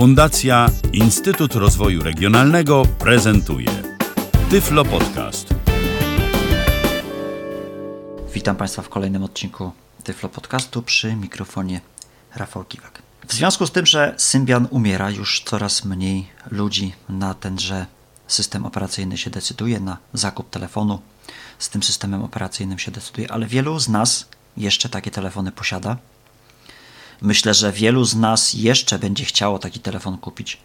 Fundacja Instytut Rozwoju Regionalnego prezentuje Tyflo Podcast. Witam Państwa w kolejnym odcinku Tyflo Podcastu przy mikrofonie Rafał Kiwak. W związku z tym, że Symbian umiera, już coraz mniej ludzi na tenże system operacyjny się decyduje, na zakup telefonu z tym systemem operacyjnym się decyduje, ale wielu z nas jeszcze takie telefony posiada. Myślę, że wielu z nas jeszcze będzie chciało taki telefon kupić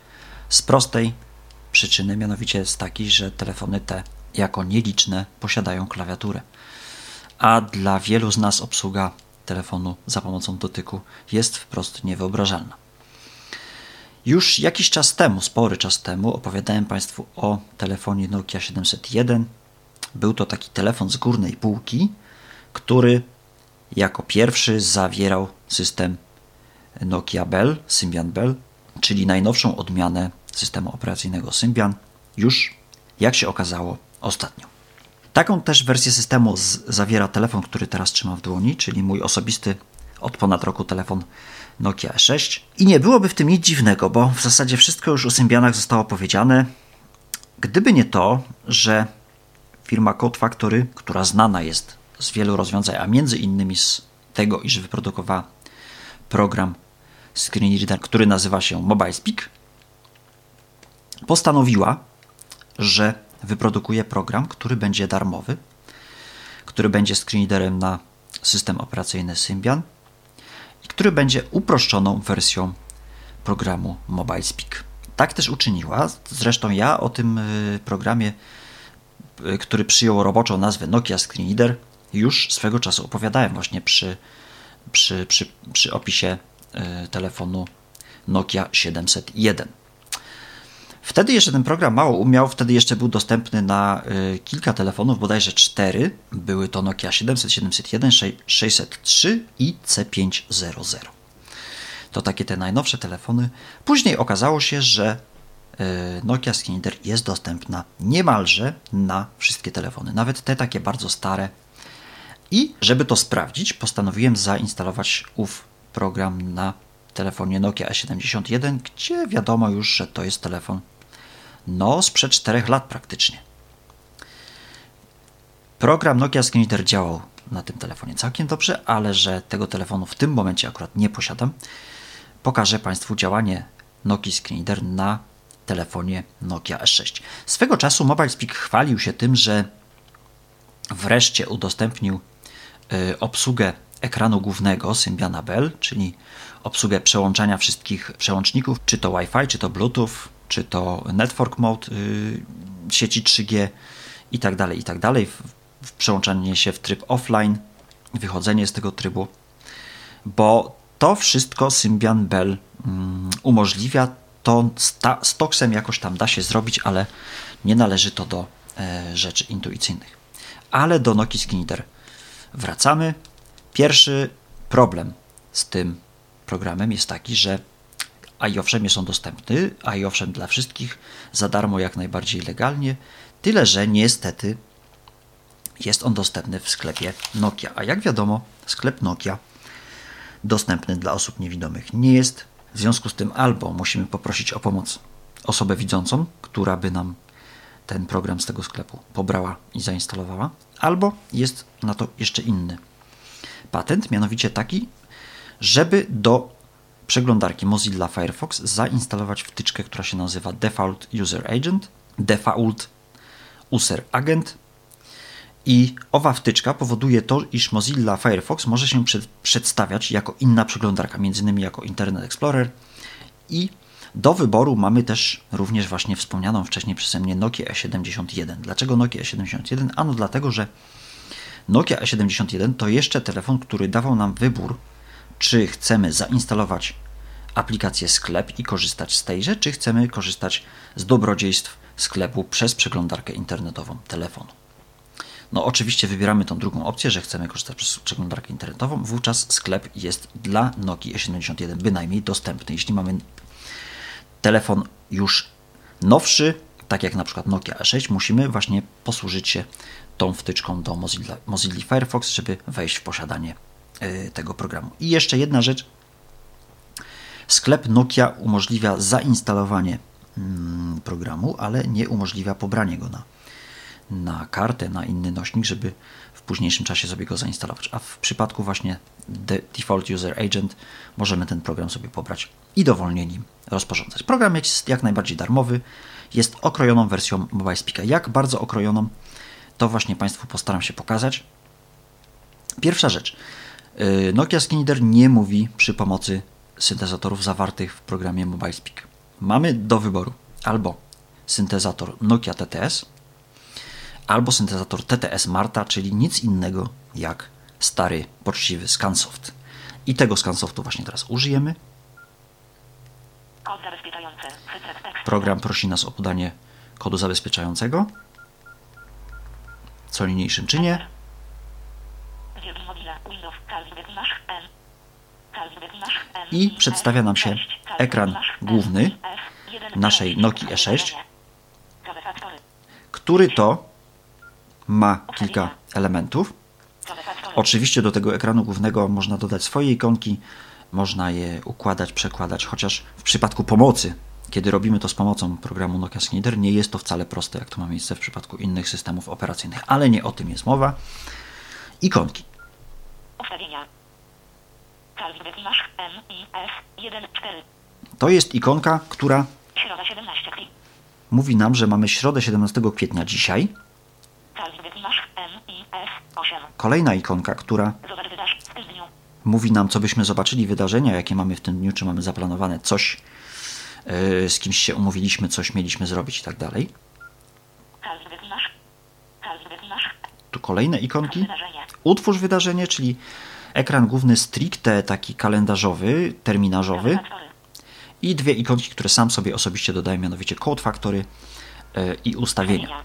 z prostej przyczyny, mianowicie z takiej, że telefony te jako nieliczne posiadają klawiaturę. A dla wielu z nas obsługa telefonu za pomocą dotyku jest wprost niewyobrażalna. Już jakiś czas temu, spory czas temu, opowiadałem Państwu o telefonie Nokia 701. Był to taki telefon z górnej półki, który jako pierwszy zawierał system Nokia Bell, Symbian Bell, czyli najnowszą odmianę systemu operacyjnego Symbian, już jak się okazało ostatnio. Taką też wersję systemu zawiera telefon, który teraz trzymam w dłoni, czyli mój osobisty od ponad roku telefon Nokia E6. I nie byłoby w tym nic dziwnego, bo w zasadzie wszystko już o Symbianach zostało powiedziane. Gdyby nie to, że firma Code Factory, która znana jest z wielu rozwiązań, a między innymi z tego, iż wyprodukowała program screen reader, który nazywa się Mobile Speak, postanowiła, że wyprodukuje program, który będzie darmowy, który będzie screen na system operacyjny Symbian i który będzie uproszczoną wersją programu Mobile Speak. Tak też uczyniła. Zresztą ja o tym y, programie, y, który przyjął roboczą nazwę Nokia Screen Reader, już swego czasu opowiadałem właśnie przy, przy, przy, przy opisie telefonu Nokia 701. Wtedy jeszcze ten program mało umiał, wtedy jeszcze był dostępny na y, kilka telefonów, bodajże cztery. Były to Nokia 700, 701, 603 i C500. To takie te najnowsze telefony. Później okazało się, że y, Nokia Skinner jest dostępna niemalże na wszystkie telefony, nawet te takie bardzo stare. I żeby to sprawdzić, postanowiłem zainstalować ów program na telefonie Nokia E71, gdzie wiadomo już, że to jest telefon no, sprzed 4 lat praktycznie. Program Nokia Screen działał na tym telefonie całkiem dobrze, ale że tego telefonu w tym momencie akurat nie posiadam, pokażę Państwu działanie Nokia Screen na telefonie Nokia S6. Swego czasu Mobile Speak chwalił się tym, że wreszcie udostępnił y, obsługę ekranu głównego Symbiana Bell, czyli obsługę przełączania wszystkich przełączników, czy to Wi-Fi, czy to Bluetooth, czy to network mode y, sieci 3G i tak dalej, i tak dalej. Przełączanie się w tryb offline, wychodzenie z tego trybu, bo to wszystko Symbian Bell mm, umożliwia. To z Toxem jakoś tam da się zrobić, ale nie należy to do e, rzeczy intuicyjnych. Ale do Nokia Skinner wracamy. Pierwszy problem z tym programem jest taki, że a i owszem są dostępne, a i owszem dla wszystkich, za darmo jak najbardziej legalnie, tyle że niestety jest on dostępny w sklepie Nokia. A jak wiadomo, sklep Nokia dostępny dla osób niewidomych nie jest. W związku z tym albo musimy poprosić o pomoc osobę widzącą, która by nam ten program z tego sklepu pobrała i zainstalowała, albo jest na to jeszcze inny patent, mianowicie taki, żeby do przeglądarki Mozilla Firefox zainstalować wtyczkę, która się nazywa Default User Agent, Default User Agent. I owa wtyczka powoduje to, iż Mozilla Firefox może się przed, przedstawiać jako inna przeglądarka, m.in. jako Internet Explorer. I do wyboru mamy też również właśnie wspomnianą wcześniej przeze mnie Nokia E71. Dlaczego Nokia E71? Ano dlatego, że Nokia E71 to jeszcze telefon, który dawał nam wybór czy chcemy zainstalować aplikację sklep i korzystać z tejże, czy chcemy korzystać z dobrodziejstw sklepu przez przeglądarkę internetową telefonu. No oczywiście wybieramy tą drugą opcję, że chcemy korzystać przez przeglądarkę internetową, wówczas sklep jest dla Nokia E71 bynajmniej dostępny. Jeśli mamy telefon już nowszy, tak jak na przykład Nokia E6, musimy właśnie posłużyć się tą wtyczką do Mozilla, Mozilla Firefox, żeby wejść w posiadanie Y, tego programu. I jeszcze jedna rzecz. Sklep Nokia umożliwia zainstalowanie mm, programu, ale nie umożliwia pobranie go na, na kartę, na inny nośnik, żeby w późniejszym czasie sobie go zainstalować. A w przypadku właśnie Default User Agent możemy ten program sobie pobrać i dowolnie nim rozporządzać. Program jest jak najbardziej darmowy, jest okrojoną wersją Mobile Speaka. Jak bardzo okrojoną, to właśnie Państwu postaram się pokazać. Pierwsza rzecz. Y, Nokia Skinner nie mówi przy pomocy syntezatorów zawartych w programie Mobile Speak. Mamy do wyboru albo syntezator Nokia TTS, albo syntezator TTS Marta, czyli nic innego jak stary, poczciwy Scansoft. I tego Scansoftu właśnie teraz użyjemy. Program prosi nas o podanie kodu zabezpieczającego, co niniejszym czynię. Wielki mobile. Windows. Carlsberg Nasz. N. Carlsberg Nasz. N. I przedstawia nam się ekran główny naszej. Nokii E6. Kawę faktory. który to ma kilka elementów. Oczywiście do tego ekranu głównego można dodać swoje ikonki, można je układać, przekładać, chociaż w przypadku pomocy, kiedy robimy to z pomocą programu Nokia Skinner, nie jest to wcale proste, jak to ma miejsce w przypadku innych systemów operacyjnych, ale nie o tym jest mowa. Ikonki. Ustawienia. Carlsberg Nasz. N. I. F. 1. 4. To jest ikonka, która Środa 17. Klik. mówi nam, że mamy środę 17 kwietnia dzisiaj. Carlsberg Nasz. N. I. F. 8. Kolejna ikonka, która mówi nam, co byśmy zobaczyli, wydarzenia, jakie mamy w tym dniu, czy mamy zaplanowane coś, z kimś się umówiliśmy, coś mieliśmy zrobić i tak dalej. Tu kolejne ikonki. Utwórz wydarzenie, czyli ekran główny stricte taki kalendarzowy, terminarzowy i dwie ikonki, które sam sobie osobiście dodaję, mianowicie Code Factory yy, i ustawienia.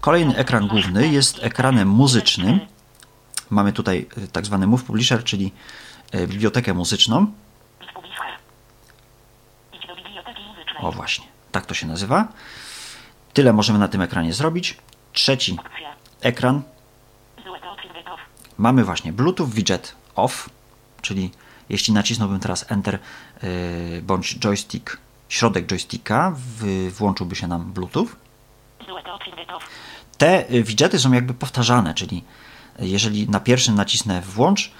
Kolejny ekran główny jest ekranem muzycznym. Mamy tutaj yy, tak zwany Move Publisher, czyli bibliotekę muzyczną. O właśnie, tak to się nazywa. Tyle możemy na tym ekranie zrobić. Trzeci ekran. Mamy właśnie Bluetooth Widget Off, czyli jeśli nacisnąłbym teraz Enter yy, bądź joystick, środek joysticka, w, włączyłby się nam Bluetooth. Te y, widgety są jakby powtarzane, czyli jeżeli na pierwszym nacisnę włącz, y,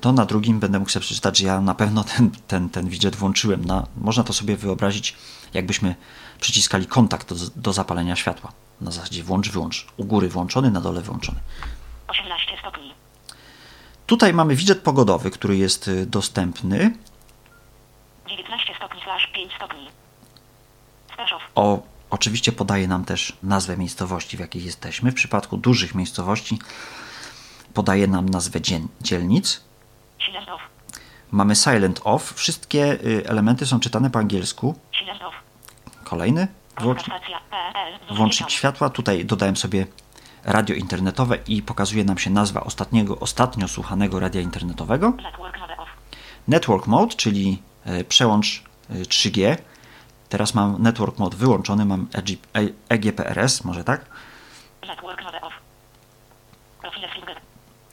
to na drugim będę mógł sobie przeczytać, że ja na pewno ten, ten, ten widget włączyłem. Na, można to sobie wyobrazić, jakbyśmy przyciskali kontakt do, do zapalenia światła. Na zasadzie włącz, wyłącz. U góry włączony, na dole włączony. 18 stopni. Tutaj mamy widget pogodowy, który jest y, dostępny. 19 stopni slash 5 stopni. O, oczywiście podaje nam też nazwę miejscowości, w jakiej jesteśmy. W przypadku dużych miejscowości podaje nam nazwę dzielnic. Silent off. Mamy silent off. Wszystkie y, elementy są czytane po angielsku. Silent off. Kolejny. Włącz, włączyć światła. Tutaj dodałem sobie radio internetowe i pokazuje nam się nazwa ostatniego, ostatnio słuchanego radia internetowego. Network mode czyli e, przełącz e, 3G. Teraz mam network mode wyłączony, mam EG, E- EGPRS, może tak.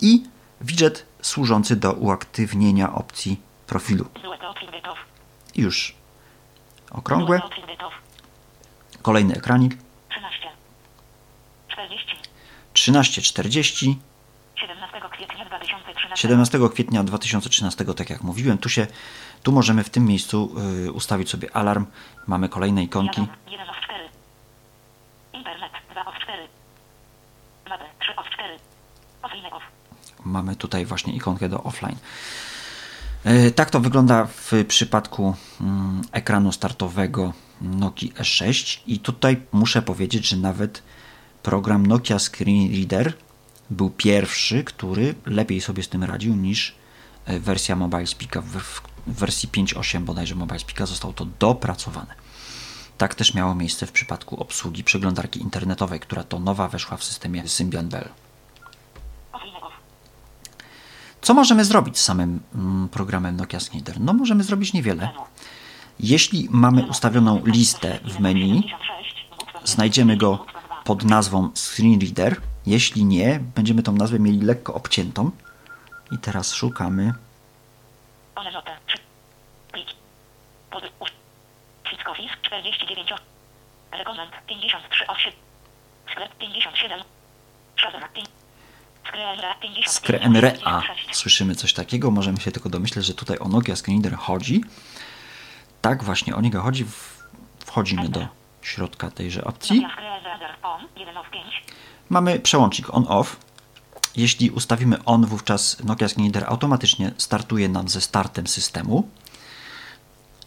I widget służący do uaktywnienia opcji profilu. Już okrągłe. Kolejny ekranik. 13. 40. 13.40. 17 kwietnia 2013. 17 kwietnia 2013, tak jak mówiłem, tu się, tu możemy w tym miejscu y, ustawić sobie alarm. Mamy kolejne ikonki. Jadą 1 off 4. Internet 2 off 4. Mapy 3 off 4. Offline off. Mamy tutaj właśnie ikonkę do offline. Y, Tak to wygląda w przypadku mm, ekranu startowego Nokia E6 i tutaj muszę powiedzieć, że nawet program Nokia Screen Reader był pierwszy, który lepiej sobie z tym radził niż e, wersja Mobile Speaka. W, wersji 5.8 bodajże Mobile Speaka zostało to dopracowane. Tak też miało miejsce w przypadku obsługi przeglądarki internetowej, która to nowa weszła w systemie Symbian Bell. Offline off. Co możemy zrobić z samym mm, programem Nokia Snider? No możemy zrobić niewiele. Jeśli mamy ustawioną listę w menu, znajdziemy go pod nazwą Screen Reader. Jeśli nie, będziemy tą nazwę mieli lekko obciętą. I teraz szukamy. One notę. 3. Pod u- Fiskofis 49. o- Rekomend 53 8. Sklep 57. Shazam 5. Skrenre 50. Skrenrea. Słyszymy coś takiego, możemy się tylko domyśleć, że tutaj o Nokia Screen Reader chodzi. Tak właśnie o niego chodzi. Wchodzimy do środka tejże opcji. Nokia Skrenre on 1 of 5. Mamy przełącznik on-off. Jeśli ustawimy on, wówczas Nokia Screen Reader automatycznie startuje nam ze startem systemu.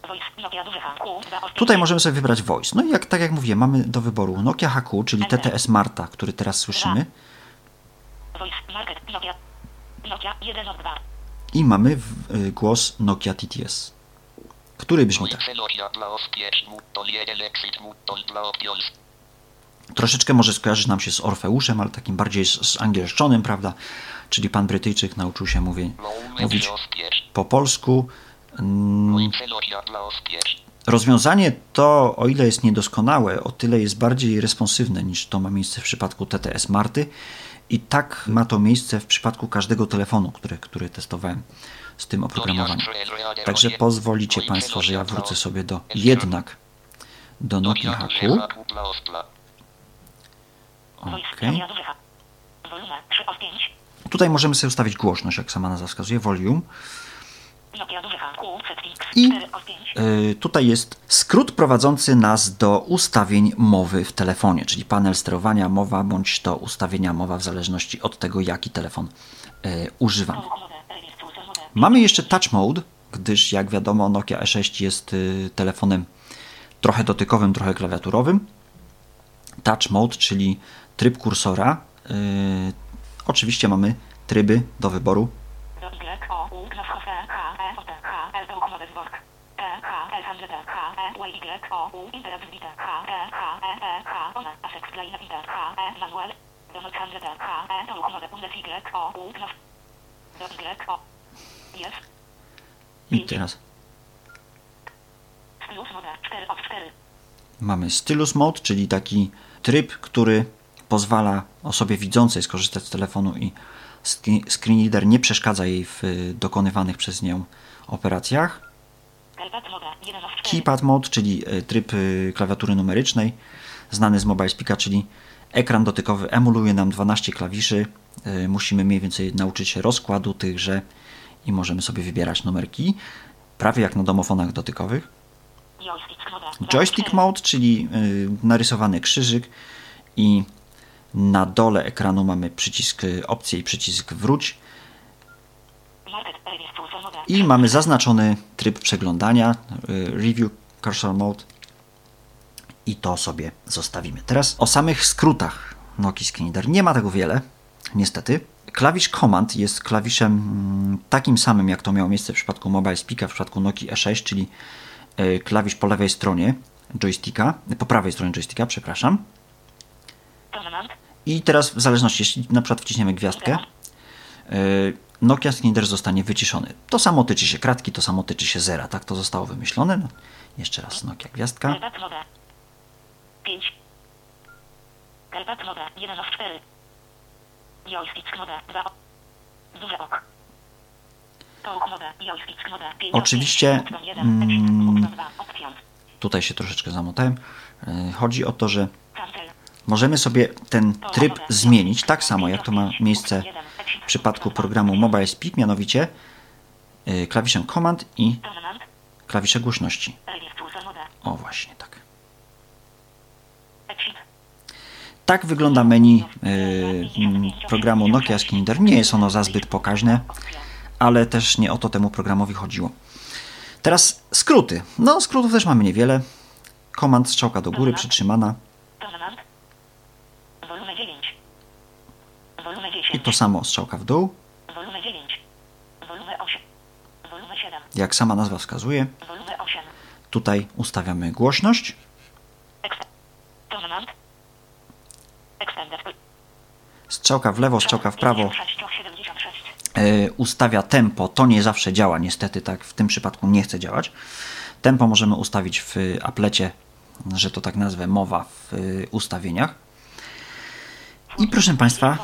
Voice Nokia duży H. Q 2 of 5. Tutaj możemy sobie wybrać voice. No i jak, tak jak mówię, mamy do wyboru Nokia HQ, czyli TTS Marta, który teraz słyszymy. Voice Market Nokia. Nokia 1 of 2. I mamy w, y, głos Nokia TTS, który brzmi tak. Troszeczkę może skojarzyć nam się z Orfeuszem, ale takim bardziej z, z angielszczonym, prawda? Czyli pan Brytyjczyk nauczył się mówi, mówić po polsku. Mm. Rozwiązanie to, o ile jest niedoskonałe, o tyle jest bardziej responsywne niż to ma miejsce w przypadku TTS Marty. I tak ma to miejsce w przypadku każdego telefonu, który, który testowałem z tym oprogramowaniem. Także pozwolicie Państwo, że ja wrócę sobie do jednak do Nokia HQ. dla ostla. Voice Ok. Nokia duży H. Volume 3 of 5. Tutaj możemy sobie ustawić głośność, jak sama nazwa wskazuje, volume. I 4 of 5. y, tutaj jest skrót prowadzący nas do ustawień mowy w telefonie, czyli panel sterowania mowa bądź to ustawienia mowa w zależności od tego, jaki telefon y, używamy. Mode. Mamy jeszcze touch mode, gdyż jak wiadomo Nokia E6 jest y, telefonem trochę dotykowym, trochę klawiaturowym. Touch mode, czyli tryb kursora. Oczywiście mamy tryby do wyboru. Do Y O U Knopf H H E O T H L T U Mode Work. E H. I teraz Plus Mode 4 of 4. mamy stylus mode, czyli taki tryb, który pozwala osobie widzącej skorzystać z telefonu i screen reader nie przeszkadza jej w dokonywanych przez nią operacjach. Keypad Mode 1 of 4. Keypad mode, czyli e, tryb e, klawiatury numerycznej, znany z Mobile Speaka, czyli ekran dotykowy emuluje nam 12 klawiszy. E, Musimy mniej więcej nauczyć się rozkładu tychże i możemy sobie wybierać numerki, prawie jak na domofonach dotykowych. Joystick Mode 2 of Joystick 4. mode, czyli narysowany krzyżyk i na dole ekranu mamy przycisk opcje i przycisk wróć i mamy zaznaczony tryb przeglądania, y, Review Cursor Mode i to sobie zostawimy. Teraz o samych skrótach Screen Reader. Nie ma tego wiele, niestety. Klawisz Command jest klawiszem mm, takim samym, jak to miało miejsce w przypadku Mobile Speaka, w przypadku Nokia E6, czyli y, klawisz po lewej stronie joysticka, po prawej stronie joysticka, przepraszam. I teraz w zależności, jeśli na przykład wciśniemy gwiazdkę, y, Nokia Reader zostanie wyciszony. To samo tyczy się kratki, to samo tyczy się zera. Tak to zostało wymyślone. No, jeszcze raz Nokia gwiazdka. Keypad Mode 5. Keypad Mode 1 of 4. Joystick Mode 2 of Duże ok. Talk Mode Joystick Mode 5 of Oczywiście, 5. Button 1. mm, Exit. Button 2. Options. Tutaj się troszeczkę zamotałem. Y, Chodzi o to, że możemy sobie ten tryb zmienić tak samo, jak to ma miejsce w przypadku programu Mobile Speak, mianowicie y, klawiszem Command i klawisze głośności. O właśnie, tak. Tak wygląda menu y, programu Nokia Reader. Nie jest ono za zbyt pokaźne, ale też nie o to temu programowi chodziło. Teraz skróty. No, skrótów też mamy niewiele. Komand strzałka do góry przytrzymana Tournament. Volume 9. Volume i 10. to samo strzałka w dół. Volume 9. Volume 8. Volume 7. Jak sama nazwa wskazuje, Volume 8. tutaj ustawiamy głośność. Strzałka w lewo, strzałka w prawo 76. e, ustawia tempo. To nie zawsze działa, niestety tak w tym przypadku nie chce działać. Tempo możemy ustawić w aplecie, że to tak nazwę, mowa w ustawieniach. I proszę Państwa,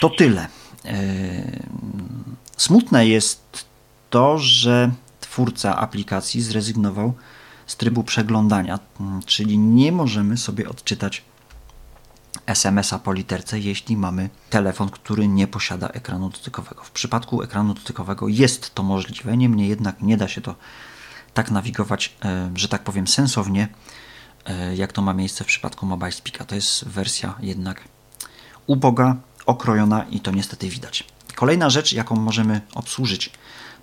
to tyle. E, Smutne jest to, że twórca aplikacji zrezygnował z trybu przeglądania, czyli nie możemy sobie odczytać SMS-a po literce, jeśli mamy telefon, który nie posiada ekranu dotykowego. W przypadku ekranu dotykowego jest to możliwe, niemniej jednak nie da się to tak nawigować, e, że tak powiem, sensownie, e, jak to ma miejsce w przypadku Mobile Speaka. To jest wersja jednak uboga, okrojona i to niestety widać. Kolejna rzecz, jaką możemy obsłużyć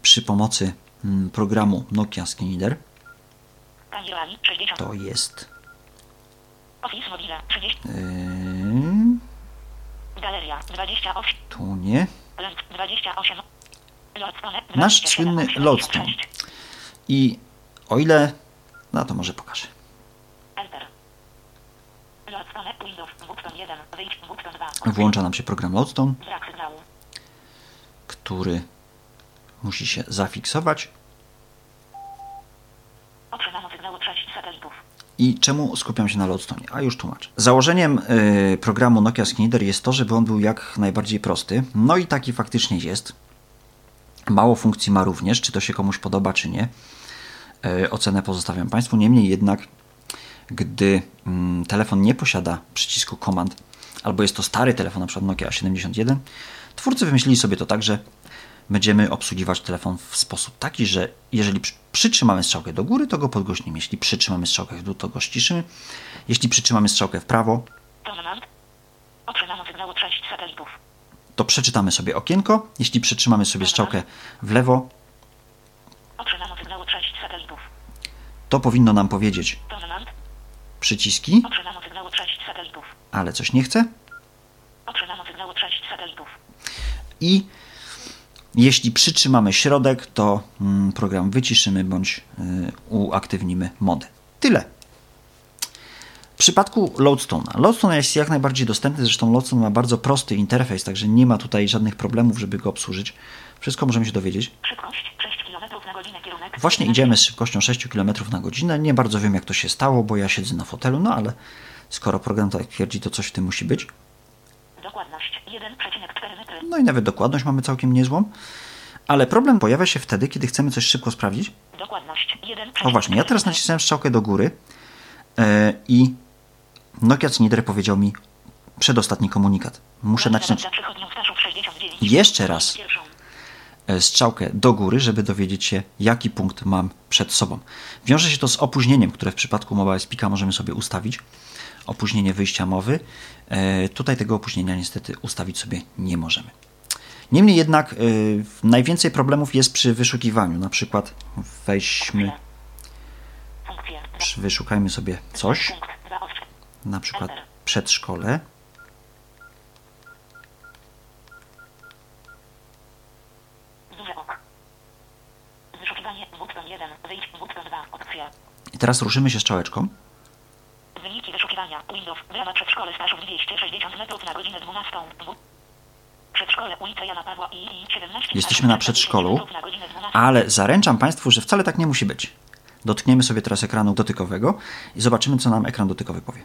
przy pomocy mm, programu Nokia Skin Reader, Angielani 60. to jest Office Mobile 30. yy, Galeria 28. tu nie. Link 28. Lodstone Nasz 27, słynny 86. Lodstone. I o ile, no to może pokażę. Enter. Lodstone Windows Button 1. Wyjść Button 2. Włącza nam się program sygnału. który musi się zafiksować. Otrzymano sygnału 6 satelitów. I czemu skupiam się na Lodestone? A już tłumaczę. Założeniem y, programu Nokia Skinner jest to, żeby on był jak najbardziej prosty. No i taki faktycznie jest. Mało funkcji ma również, czy to się komuś podoba, czy nie. Y, ocenę pozostawiam Państwu. Niemniej jednak, gdy mm, telefon nie posiada przycisku komand, albo jest to stary telefon, na przykład Nokia 71, twórcy wymyślili sobie to tak, że będziemy obsługiwać telefon w sposób taki, że jeżeli przy- przytrzymamy strzałkę do góry, to go podgłośnimy. Jeśli przytrzymamy strzałkę w dół, to go ściszymy. Jeśli przytrzymamy strzałkę w prawo, Dominant. Otrzymano sygnału 6 satelitów. to przeczytamy sobie okienko. Jeśli przytrzymamy sobie strzałkę w lewo, Otrzymano sygnału 6 satelitów. to powinno nam powiedzieć. Przyciski, Otrzymano sygnału 6 satelitów. ale coś nie chce. Otrzymano sygnału 6 satelitów. I jeśli przytrzymamy środek, to mm, program wyciszymy bądź y, uaktywnimy modę. Tyle. W przypadku Loadstone'a. Loadstone jest jak najbardziej dostępny, zresztą Loadstone ma bardzo prosty interfejs, także nie ma tutaj żadnych problemów, żeby go obsłużyć. Wszystko możemy się dowiedzieć. Szybkość Właśnie idziemy z szybkością 6 km na godzinę. Nie bardzo wiem, jak to się stało, bo ja siedzę na fotelu, no ale skoro program tak twierdzi, to coś w tym musi być. Dokładność 1,4 metry. No i nawet dokładność mamy całkiem niezłą. Ale problem pojawia się wtedy, kiedy chcemy coś szybko sprawdzić. Dokładność 1,4 O właśnie, ja teraz nacisnąłem strzałkę do góry e, i Nokia Cnider powiedział mi przedostatni komunikat. Muszę nacisnąć Za przechodnią Staszów 69. Jeszcze raz. E, strzałkę do góry, żeby dowiedzieć się, jaki punkt mam przed sobą. Wiąże się to z opóźnieniem, które w przypadku Mobile Speaka możemy sobie ustawić. Opóźnienie wyjścia mowy. E, Tutaj tego opóźnienia niestety ustawić sobie nie możemy. Niemniej jednak e, najwięcej problemów jest przy wyszukiwaniu. Na przykład weźmy, wyszukajmy sobie coś, na przykład przedszkole. Duże ok. Wyszukiwanie button 1. Wyjść button 2. Opcja. I teraz ruszymy się strzałeczką. Wyniki wyszukiwania. Windows. Brama przedszkole Staszów 260 metrów na godzinę 12. Bu- Przedszkole ulica Jana Pawła i i 17. Jesteśmy na przedszkolu, metrów na godzinę 12. ale zaręczam Państwu, że wcale tak nie musi być. Dotkniemy sobie teraz ekranu dotykowego i zobaczymy, co nam ekran dotykowy powie.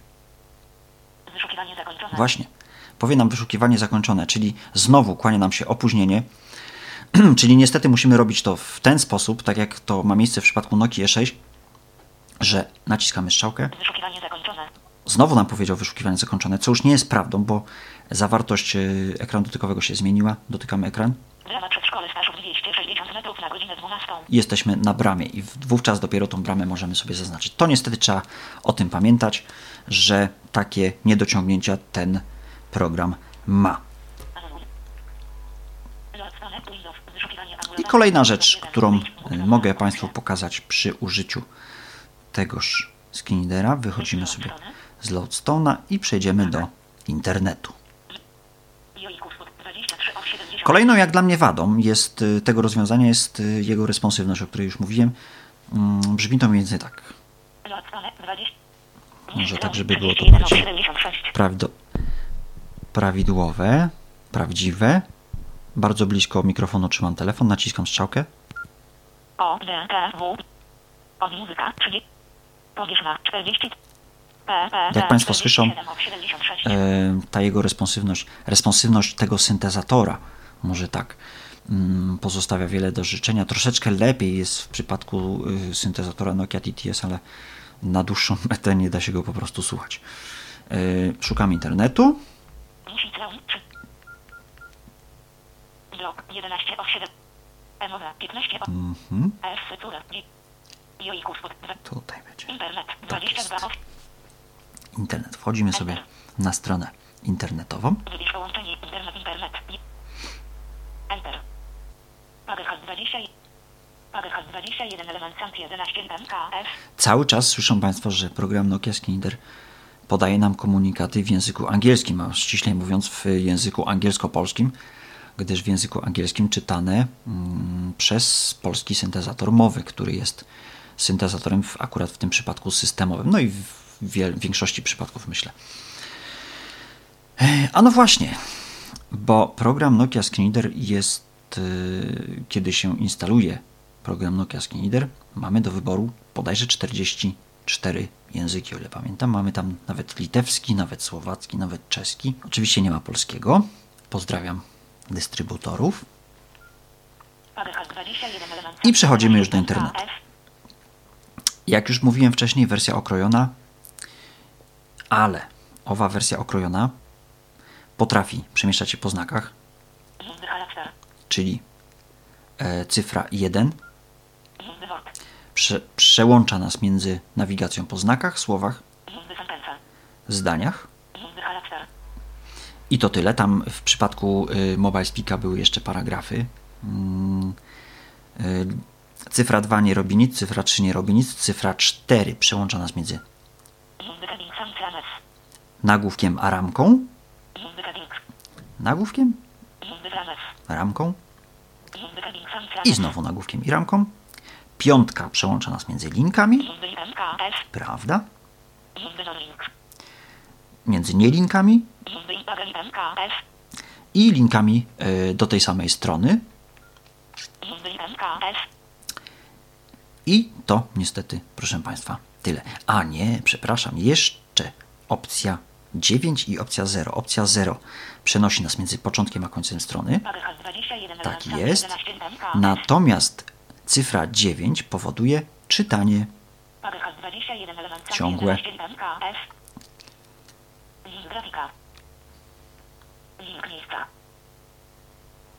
Wyszukiwanie zakończone. Właśnie. Powie nam wyszukiwanie zakończone, czyli znowu kłania nam się opóźnienie. czyli niestety musimy robić to w ten sposób, tak jak to ma miejsce w przypadku Nokia 6, że naciskamy strzałkę, Wyszukiwanie zakończone. znowu nam powiedział wyszukiwanie zakończone, co już nie jest prawdą, bo zawartość y, ekranu dotykowego się zmieniła. Dotykamy ekran Brama przedszkole Staszów 260 metrów na godzinę 12. i jesteśmy na bramie i wówczas dopiero tą bramę możemy sobie zaznaczyć. To niestety trzeba o tym pamiętać, że takie niedociągnięcia ten program ma. Anuluj. Lodstone Windows. Wyszukiwanie I kolejna rzecz, którą y, mogę. Państwu pokazać przy użyciu tegoż skinidera. Wychodzimy sobie z Loadstone'a i przejdziemy do internetu. Jojków 23 od 70. Kolejną jak dla mnie wadą jest y, tego rozwiązania jest y, jego responsywność, o której już mówiłem. Mm, Brzmi to mniej więcej tak. Lodstone 20. Może tak, żeby było to 31 od bardziej 76. prawdo, prawidłowe, prawdziwe. Bardzo blisko mikrofonu trzymam telefon, naciskam strzałkę. O, D, T, W. Od muzyka 30. Powierzchnia 40. P, P, Jak Państwo słyszą, 47 od 76. e, ta jego responsywność, responsywność tego syntezatora, może tak, mm, pozostawia wiele do życzenia. Troszeczkę lepiej jest w przypadku y, syntezatora Nokia TTS, ale na dłuższą metę nie da się go po prostu słuchać. Y, Szukam internetu. Musi-Traum 3. Blok 11 o 7. Emowa 15 o. Mhm. Tutaj będzie. Internet Tak 22 o. Internet. Wchodzimy sobie na stronę internetową. Wybierz połączenie internet internet. Enter. Pagerhas 20. Pagerhas 21 element Sant 11 MKF. Cały czas słyszą Państwo, że program Nokia Skinner podaje nam komunikaty w języku angielskim, a ściślej mówiąc w języku angielsko-polskim, gdyż w języku angielskim czytane mm, przez polski syntezator mowy, który jest syntezatorem w, akurat w tym przypadku systemowym, no i w, w większości przypadków myślę. E, A no właśnie, bo program Nokia Screenreader jest, y, kiedy się instaluje program Nokia Screenreader, mamy do wyboru bodajże 44 języki, o ile pamiętam. Mamy tam nawet litewski, nawet słowacki, nawet czeski. Oczywiście nie ma polskiego. Pozdrawiam dystrybutorów. Pagerhas 21 element I przechodzimy już do 11 internetu. Jak już mówiłem wcześniej, wersja okrojona, ale owa wersja okrojona potrafi przemieszczać się po znakach, czyli e, cyfra 1 Zuzdy wort. prze, przełącza nas między nawigacją po znakach, słowach, zdaniach. I to tyle. Tam w przypadku y, Mobile Speaka były jeszcze paragrafy. Mm, y, cyfra 2 nie robi nic, cyfra 3 nie robi nic, cyfra 4 przełącza nas między nagłówkiem a ramką, nagłówkiem, ramką? I znowu nagłówkiem i ramką. Piątka przełącza nas między linkami, prawda? Między nielinkami i linkami y, do tej samej strony. I to niestety, proszę Państwa, tyle. A nie, przepraszam, jeszcze opcja 9 i opcja 0. Opcja 0 przenosi nas między początkiem a końcem strony. Pagerhas 21 Tak jest. 11 MKF. Natomiast cyfra 9 powoduje czytanie. Pagerhas 21 element Sant Ciągłe. 11 MKF. Link grafika. Link miejsca.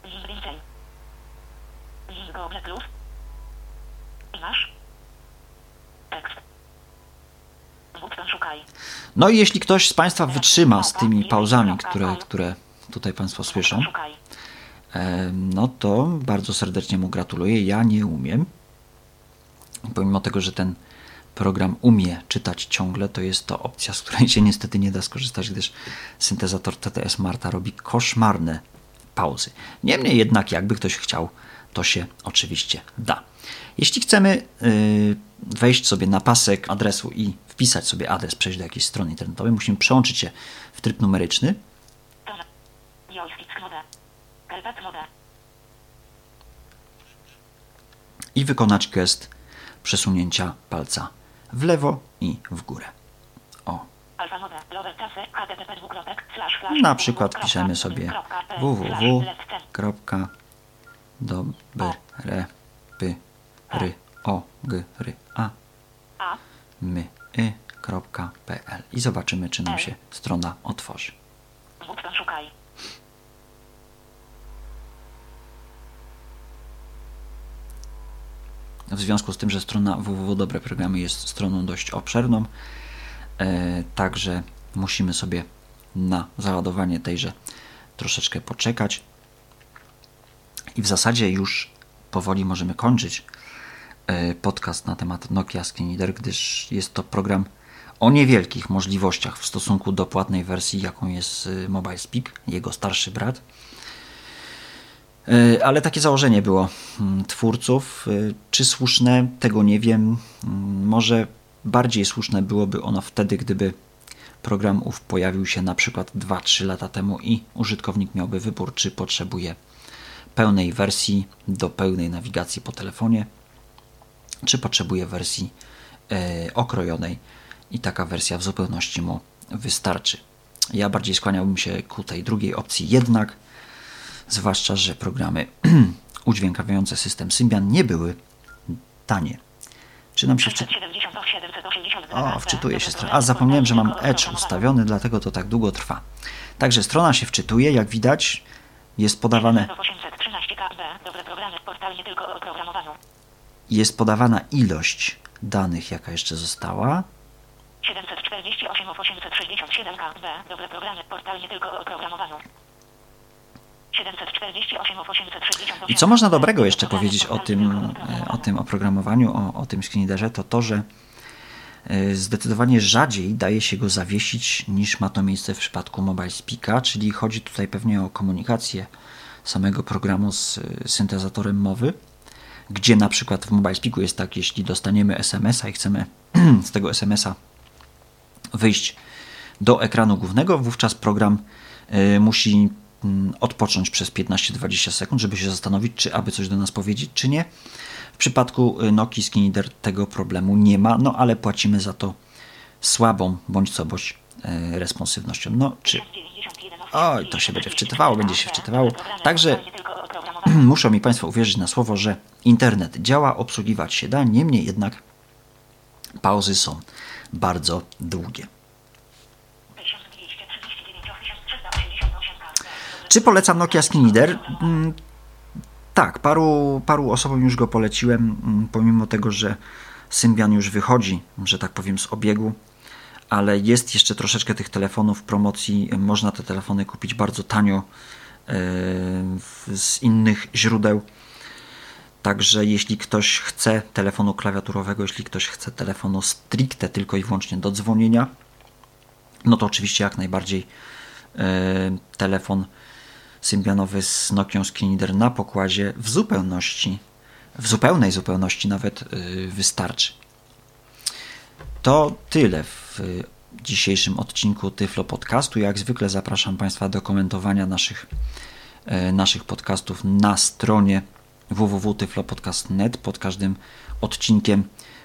Link więcej. Link Plus. I masz. Tekst. Button szukaj. No i jeśli ktoś z Państwa wytrzyma z tymi pauzami, które, które tutaj Państwo słyszą, e, no to bardzo serdecznie mu gratuluję. Ja nie umiem. Pomimo tego, że ten program umie czytać ciągle, to jest to opcja, z której się niestety nie da skorzystać, gdyż syntezator TTS Marta robi koszmarne pauzy. Niemniej jednak, jakby ktoś chciał, to się oczywiście da. Jeśli chcemy yy, wejść sobie na pasek adresu i wpisać sobie adres, przejść do jakiejś strony internetowej, musimy przełączyć się w tryb numeryczny. I wykonać gest przesunięcia palca w lewo i w górę. O, na przykład piszemy sobie Kropka, p, www. slash, let's kropka dobre py ry o g ry a A. my y kropka pl i zobaczymy czy nam się strona otworzy. Szukaj. W związku z tym, że strona www Dobre Programy jest stroną dość obszerną, e, także musimy sobie na załadowanie tejże troszeczkę poczekać. I w zasadzie już powoli możemy kończyć e, podcast na temat Nokia Reader, gdyż jest to program o niewielkich możliwościach w stosunku do płatnej wersji, jaką jest e, Mobile Speak, jego starszy brat. E, Ale takie założenie było mm, twórców. E, Czy słuszne, tego nie wiem. Mm, Może bardziej słuszne byłoby ono wtedy, gdyby program ów pojawił się na przykład 2-3 lata temu i użytkownik miałby wybór, czy potrzebuje pełnej wersji do pełnej nawigacji po telefonie, czy potrzebuje wersji e, okrojonej i taka wersja w zupełności mu wystarczy. Ja bardziej skłaniałbym się ku tej drugiej opcji, jednak zwłaszcza, że programy udźwiękawiające system Symbian nie były tanie. Czy nam się wczy... 770 780 O, wczytuje się strona. A zapomniałem, że mam Edge ustawiony, dlatego to tak długo trwa. Także strona się wczytuje, jak widać, jest podawane, 813 KB. Dobre programy. Portal nie tylko o programowaniu. jest podawana ilość danych, jaka jeszcze została. 748 867 KB. Dobre programy. Portal nie tylko o programowaniu. 748 868 I co można dobrego jeszcze powiedzieć o tym, e, o tym oprogramowaniu, o, o tym screenreaderze, to to, że e, zdecydowanie rzadziej daje się go zawiesić niż ma to miejsce w przypadku Mobile Speaka, czyli chodzi tutaj pewnie o komunikację samego programu z e, syntezatorem mowy, gdzie na przykład w Mobile Speaku jest tak, jeśli dostaniemy SMS-a i chcemy z tego SMS-a wyjść do ekranu głównego, wówczas program musi odpocząć przez 15-20 sekund, żeby się zastanowić, czy aby coś do nas powiedzieć, czy nie. W przypadku y, Nokii Skinnider tego problemu nie ma, no ale płacimy za to słabą bądź co bądź y, responsywnością. No, czy Oj, to się będzie wczytywało, będzie się wczytywało. Także muszą mi Państwo uwierzyć na słowo, że internet działa, obsługiwać się da, niemniej jednak pauzy są bardzo długie. Czy polecam Nokia Skinnider? Mm, Tak, paru, paru osobom już go poleciłem, mm, pomimo tego, że Symbian już wychodzi, że tak powiem, z obiegu, ale jest jeszcze troszeczkę tych telefonów w promocji. Można te telefony kupić bardzo tanio e, z innych źródeł. Także jeśli ktoś chce telefonu klawiaturowego, jeśli ktoś chce telefonu stricte tylko i wyłącznie do dzwonienia, no to oczywiście jak najbardziej e, telefon symbianowy z Nokią Screenreader na pokładzie w zupełności, w zupełnej zupełności nawet e, wystarczy. To tyle w dzisiejszym odcinku Tyflo Podcastu. Jak zwykle zapraszam Państwa do komentowania naszych, e, naszych podcastów na stronie www.tyflopodcast.net pod każdym odcinkiem,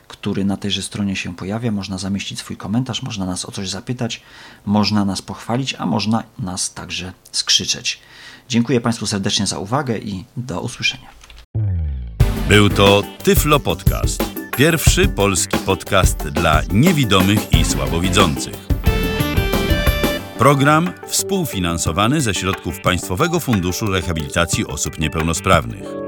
który na tejże stronie się pojawia. Można zamieścić swój komentarz, można nas o coś zapytać, można nas pochwalić, a można nas także skrzyczeć. Dziękuję Państwu serdecznie za uwagę i do usłyszenia. Był to Tyflo Podcast. Pierwszy polski podcast dla niewidomych i słabowidzących. Program współfinansowany ze środków Państwowego Funduszu Rehabilitacji Osób Niepełnosprawnych.